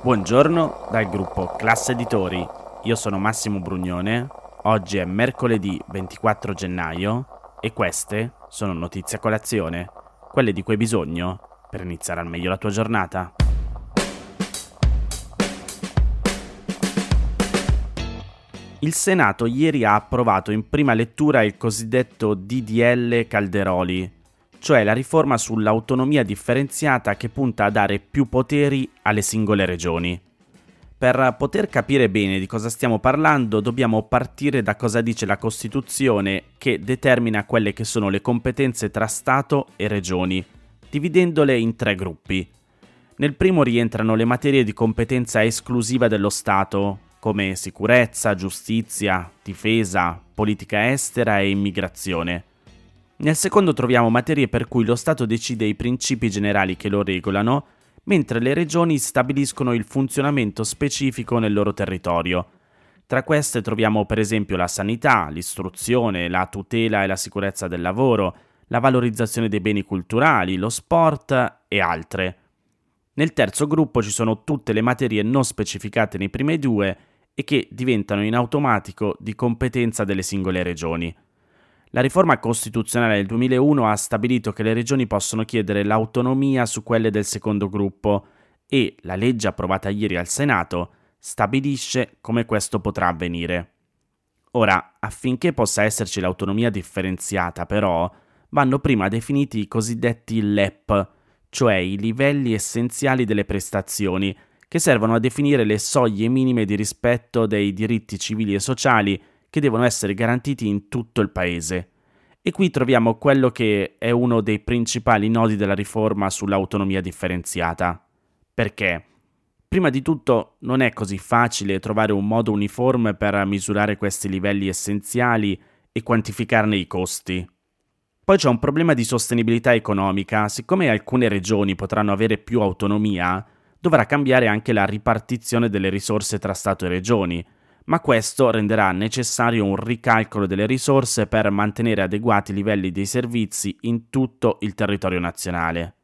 Buongiorno dal gruppo Classe Editori. Io sono Massimo Brugnone. Oggi è mercoledì 24 gennaio e queste sono notizie a colazione, quelle di cui hai bisogno per iniziare al meglio la tua giornata. Il Senato ieri ha approvato in prima lettura il cosiddetto DDL Calderoli, cioè la riforma sull'autonomia differenziata che punta a dare più poteri alle singole regioni. Per poter capire bene di cosa stiamo parlando dobbiamo partire da cosa dice la Costituzione che determina quelle che sono le competenze tra Stato e regioni, dividendole in tre gruppi. Nel primo rientrano le materie di competenza esclusiva dello Stato, come sicurezza, giustizia, difesa, politica estera e immigrazione. Nel secondo troviamo materie per cui lo Stato decide i principi generali che lo regolano, mentre le regioni stabiliscono il funzionamento specifico nel loro territorio. Tra queste troviamo per esempio la sanità, l'istruzione, la tutela e la sicurezza del lavoro, la valorizzazione dei beni culturali, lo sport e altre. Nel terzo gruppo ci sono tutte le materie non specificate nei primi due e che diventano in automatico di competenza delle singole regioni. La riforma costituzionale del 2001 ha stabilito che le regioni possono chiedere l'autonomia su quelle del secondo gruppo e la legge approvata ieri al Senato stabilisce come questo potrà avvenire. Ora, affinché possa esserci l'autonomia differenziata, però, vanno prima definiti i cosiddetti LEP, cioè i livelli essenziali delle prestazioni, che servono a definire le soglie minime di rispetto dei diritti civili e sociali che devono essere garantiti in tutto il paese. E qui troviamo quello che è uno dei principali nodi della riforma sull'autonomia differenziata. Perché? Prima di tutto non è così facile trovare un modo uniforme per misurare questi livelli essenziali e quantificarne i costi. Poi c'è un problema di sostenibilità economica, siccome alcune regioni potranno avere più autonomia, dovrà cambiare anche la ripartizione delle risorse tra Stato e regioni, ma questo renderà necessario un ricalcolo delle risorse per mantenere adeguati livelli dei servizi in tutto il territorio nazionale.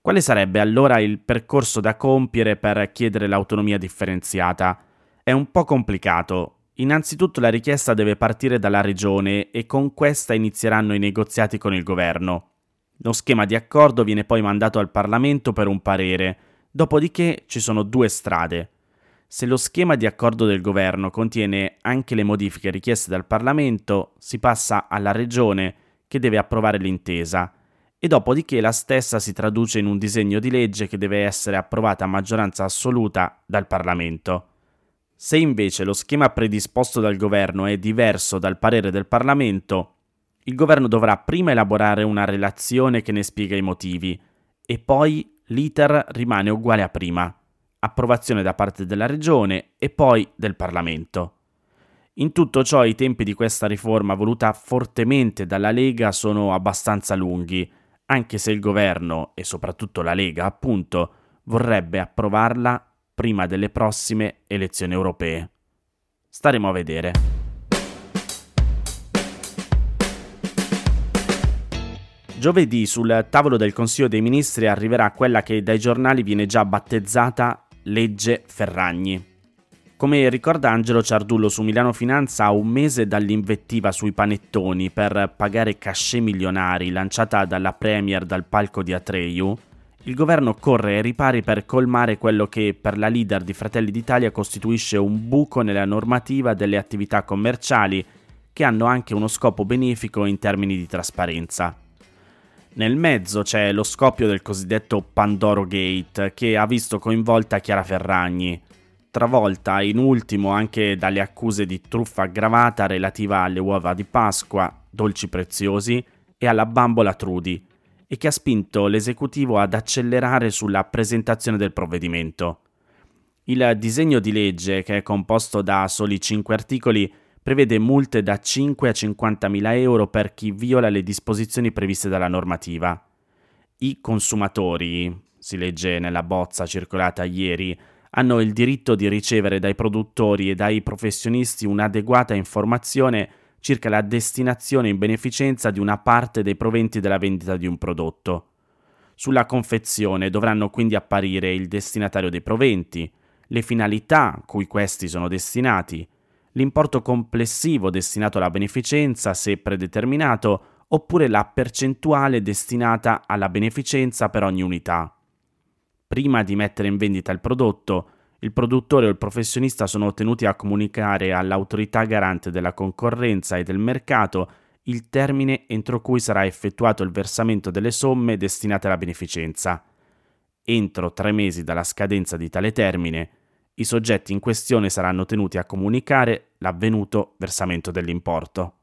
Quale sarebbe allora il percorso da compiere per chiedere l'autonomia differenziata? È un po' complicato, Innanzitutto la richiesta deve partire dalla regione e con questa inizieranno i negoziati con il governo. Lo schema di accordo viene poi mandato al Parlamento per un parere, dopodiché ci sono due strade. Se lo schema di accordo del governo contiene anche le modifiche richieste dal Parlamento, si passa alla regione che deve approvare l'intesa e dopodiché la stessa si traduce in un disegno di legge che deve essere approvata a maggioranza assoluta dal Parlamento. Se invece lo schema predisposto dal governo è diverso dal parere del Parlamento, il governo dovrà prima elaborare una relazione che ne spiega i motivi e poi l'iter rimane uguale a prima, approvazione da parte della regione e poi del Parlamento. In tutto ciò i tempi di questa riforma voluta fortemente dalla Lega sono abbastanza lunghi, anche se il governo e soprattutto la Lega, appunto, vorrebbe approvarla prima delle prossime elezioni europee. Staremo a vedere. Giovedì sul tavolo del Consiglio dei Ministri arriverà quella che dai giornali viene già battezzata legge Ferragni. Come ricorda Angelo Ciardullo su Milano Finanza, a un mese dall'invettiva sui panettoni per pagare cachet milionari lanciata dalla Premier dal palco di Atreyu, il governo corre ai ripari per colmare quello che per la leader di Fratelli d'Italia costituisce un buco nella normativa delle attività commerciali che hanno anche uno scopo benefico in termini di trasparenza. Nel mezzo c'è lo scoppio del cosiddetto Pandoro Gate che ha visto coinvolta Chiara Ferragni. travolta in ultimo anche dalle accuse di truffa aggravata relativa alle uova di Pasqua, dolci preziosi, e alla bambola Trudy, e che ha spinto l'esecutivo ad accelerare sulla presentazione del provvedimento. Il disegno di legge, che è composto da soli 5 articoli, prevede multe da 5 a 50 mila euro per chi viola le disposizioni previste dalla normativa. I consumatori, si legge nella bozza circolata ieri, hanno il diritto di ricevere dai produttori e dai professionisti un'adeguata informazione circa la destinazione in beneficenza di una parte dei proventi della vendita di un prodotto. Sulla confezione dovranno quindi apparire il destinatario dei proventi, le finalità cui questi sono destinati, l'importo complessivo destinato alla beneficenza se predeterminato oppure la percentuale destinata alla beneficenza per ogni unità. Prima di mettere in vendita il prodotto, il produttore o il professionista sono tenuti a comunicare all'autorità garante della concorrenza e del mercato il termine entro cui sarà effettuato il versamento delle somme destinate alla beneficenza. Entro tre mesi dalla scadenza di tale termine, i soggetti in questione saranno tenuti a comunicare l'avvenuto versamento dell'importo.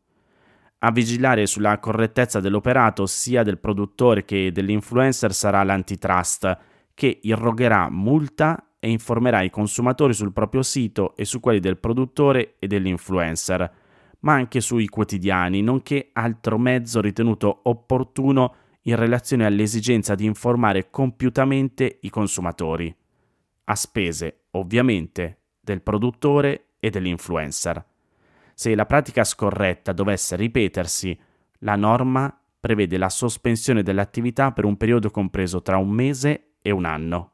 A vigilare sulla correttezza dell'operato sia del produttore che dell'influencer sarà l'antitrust, che irrogherà multa e informerà i consumatori sul proprio sito e su quelli del produttore e dell'influencer, ma anche sui quotidiani, nonché altro mezzo ritenuto opportuno in relazione all'esigenza di informare compiutamente i consumatori a spese, ovviamente, del produttore e dell'influencer. Se la pratica scorretta dovesse ripetersi, la norma prevede la sospensione dell'attività per un periodo compreso tra un mese e un anno.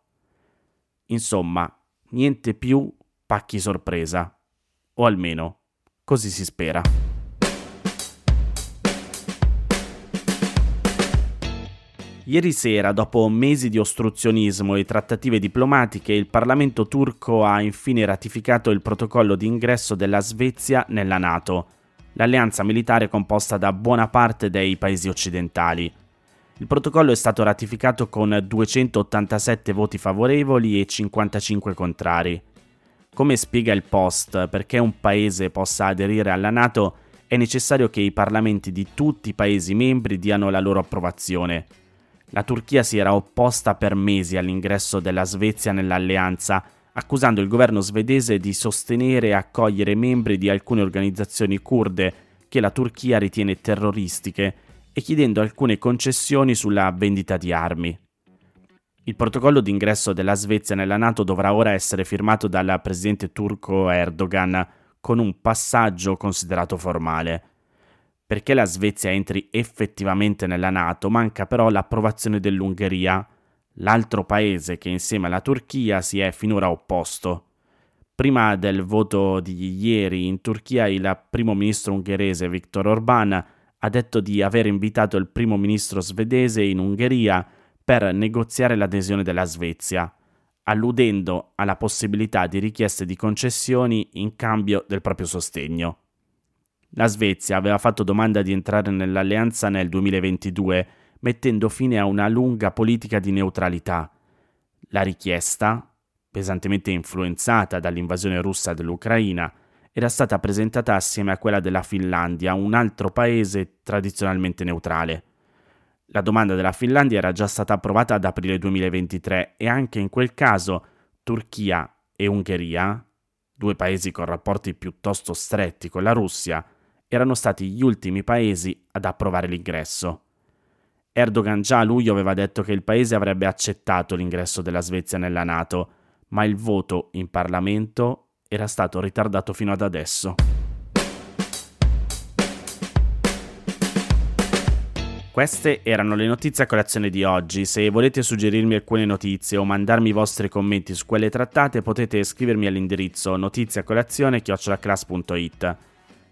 Insomma, niente più pacchi sorpresa. O almeno, così si spera. Ieri sera, dopo mesi di ostruzionismo e trattative diplomatiche, il Parlamento turco ha infine ratificato il protocollo di ingresso della Svezia nella Nato, l'alleanza militare composta da buona parte dei paesi occidentali. Il protocollo è stato ratificato con 287 voti favorevoli e 55 contrari. Come spiega il Post, perché un paese possa aderire alla Nato è necessario che i parlamenti di tutti i paesi membri diano la loro approvazione. La Turchia si era opposta per mesi all'ingresso della Svezia nell'alleanza, accusando il governo svedese di sostenere e accogliere membri di alcune organizzazioni kurde che la Turchia ritiene terroristiche e chiedendo alcune concessioni sulla vendita di armi. Il protocollo d'ingresso della Svezia nella Nato dovrà ora essere firmato dal presidente turco Erdogan con un passaggio considerato formale. Perché la Svezia entri effettivamente nella Nato manca però l'approvazione dell'Ungheria, l'altro paese che insieme alla Turchia si è finora opposto. Prima del voto di ieri in Turchia il primo ministro ungherese Viktor Orbán ha detto di aver invitato il primo ministro svedese in Ungheria per negoziare l'adesione della Svezia, alludendo alla possibilità di richieste di concessioni in cambio del proprio sostegno. La Svezia aveva fatto domanda di entrare nell'alleanza nel 2022, mettendo fine a una lunga politica di neutralità. La richiesta, pesantemente influenzata dall'invasione russa dell'Ucraina, era stata presentata assieme a quella della Finlandia, un altro paese tradizionalmente neutrale. La domanda della Finlandia era già stata approvata ad aprile 2023 e anche in quel caso Turchia e Ungheria, due paesi con rapporti piuttosto stretti con la Russia, erano stati gli ultimi paesi ad approvare l'ingresso. Erdogan già a luglio aveva detto che il paese avrebbe accettato l'ingresso della Svezia nella Nato, ma il voto in Parlamento era stato ritardato fino ad adesso. Queste erano le notizie a colazione di oggi. Se volete suggerirmi alcune notizie o mandarmi i vostri commenti su quelle trattate, potete scrivermi all'indirizzo notiziacolazione.it.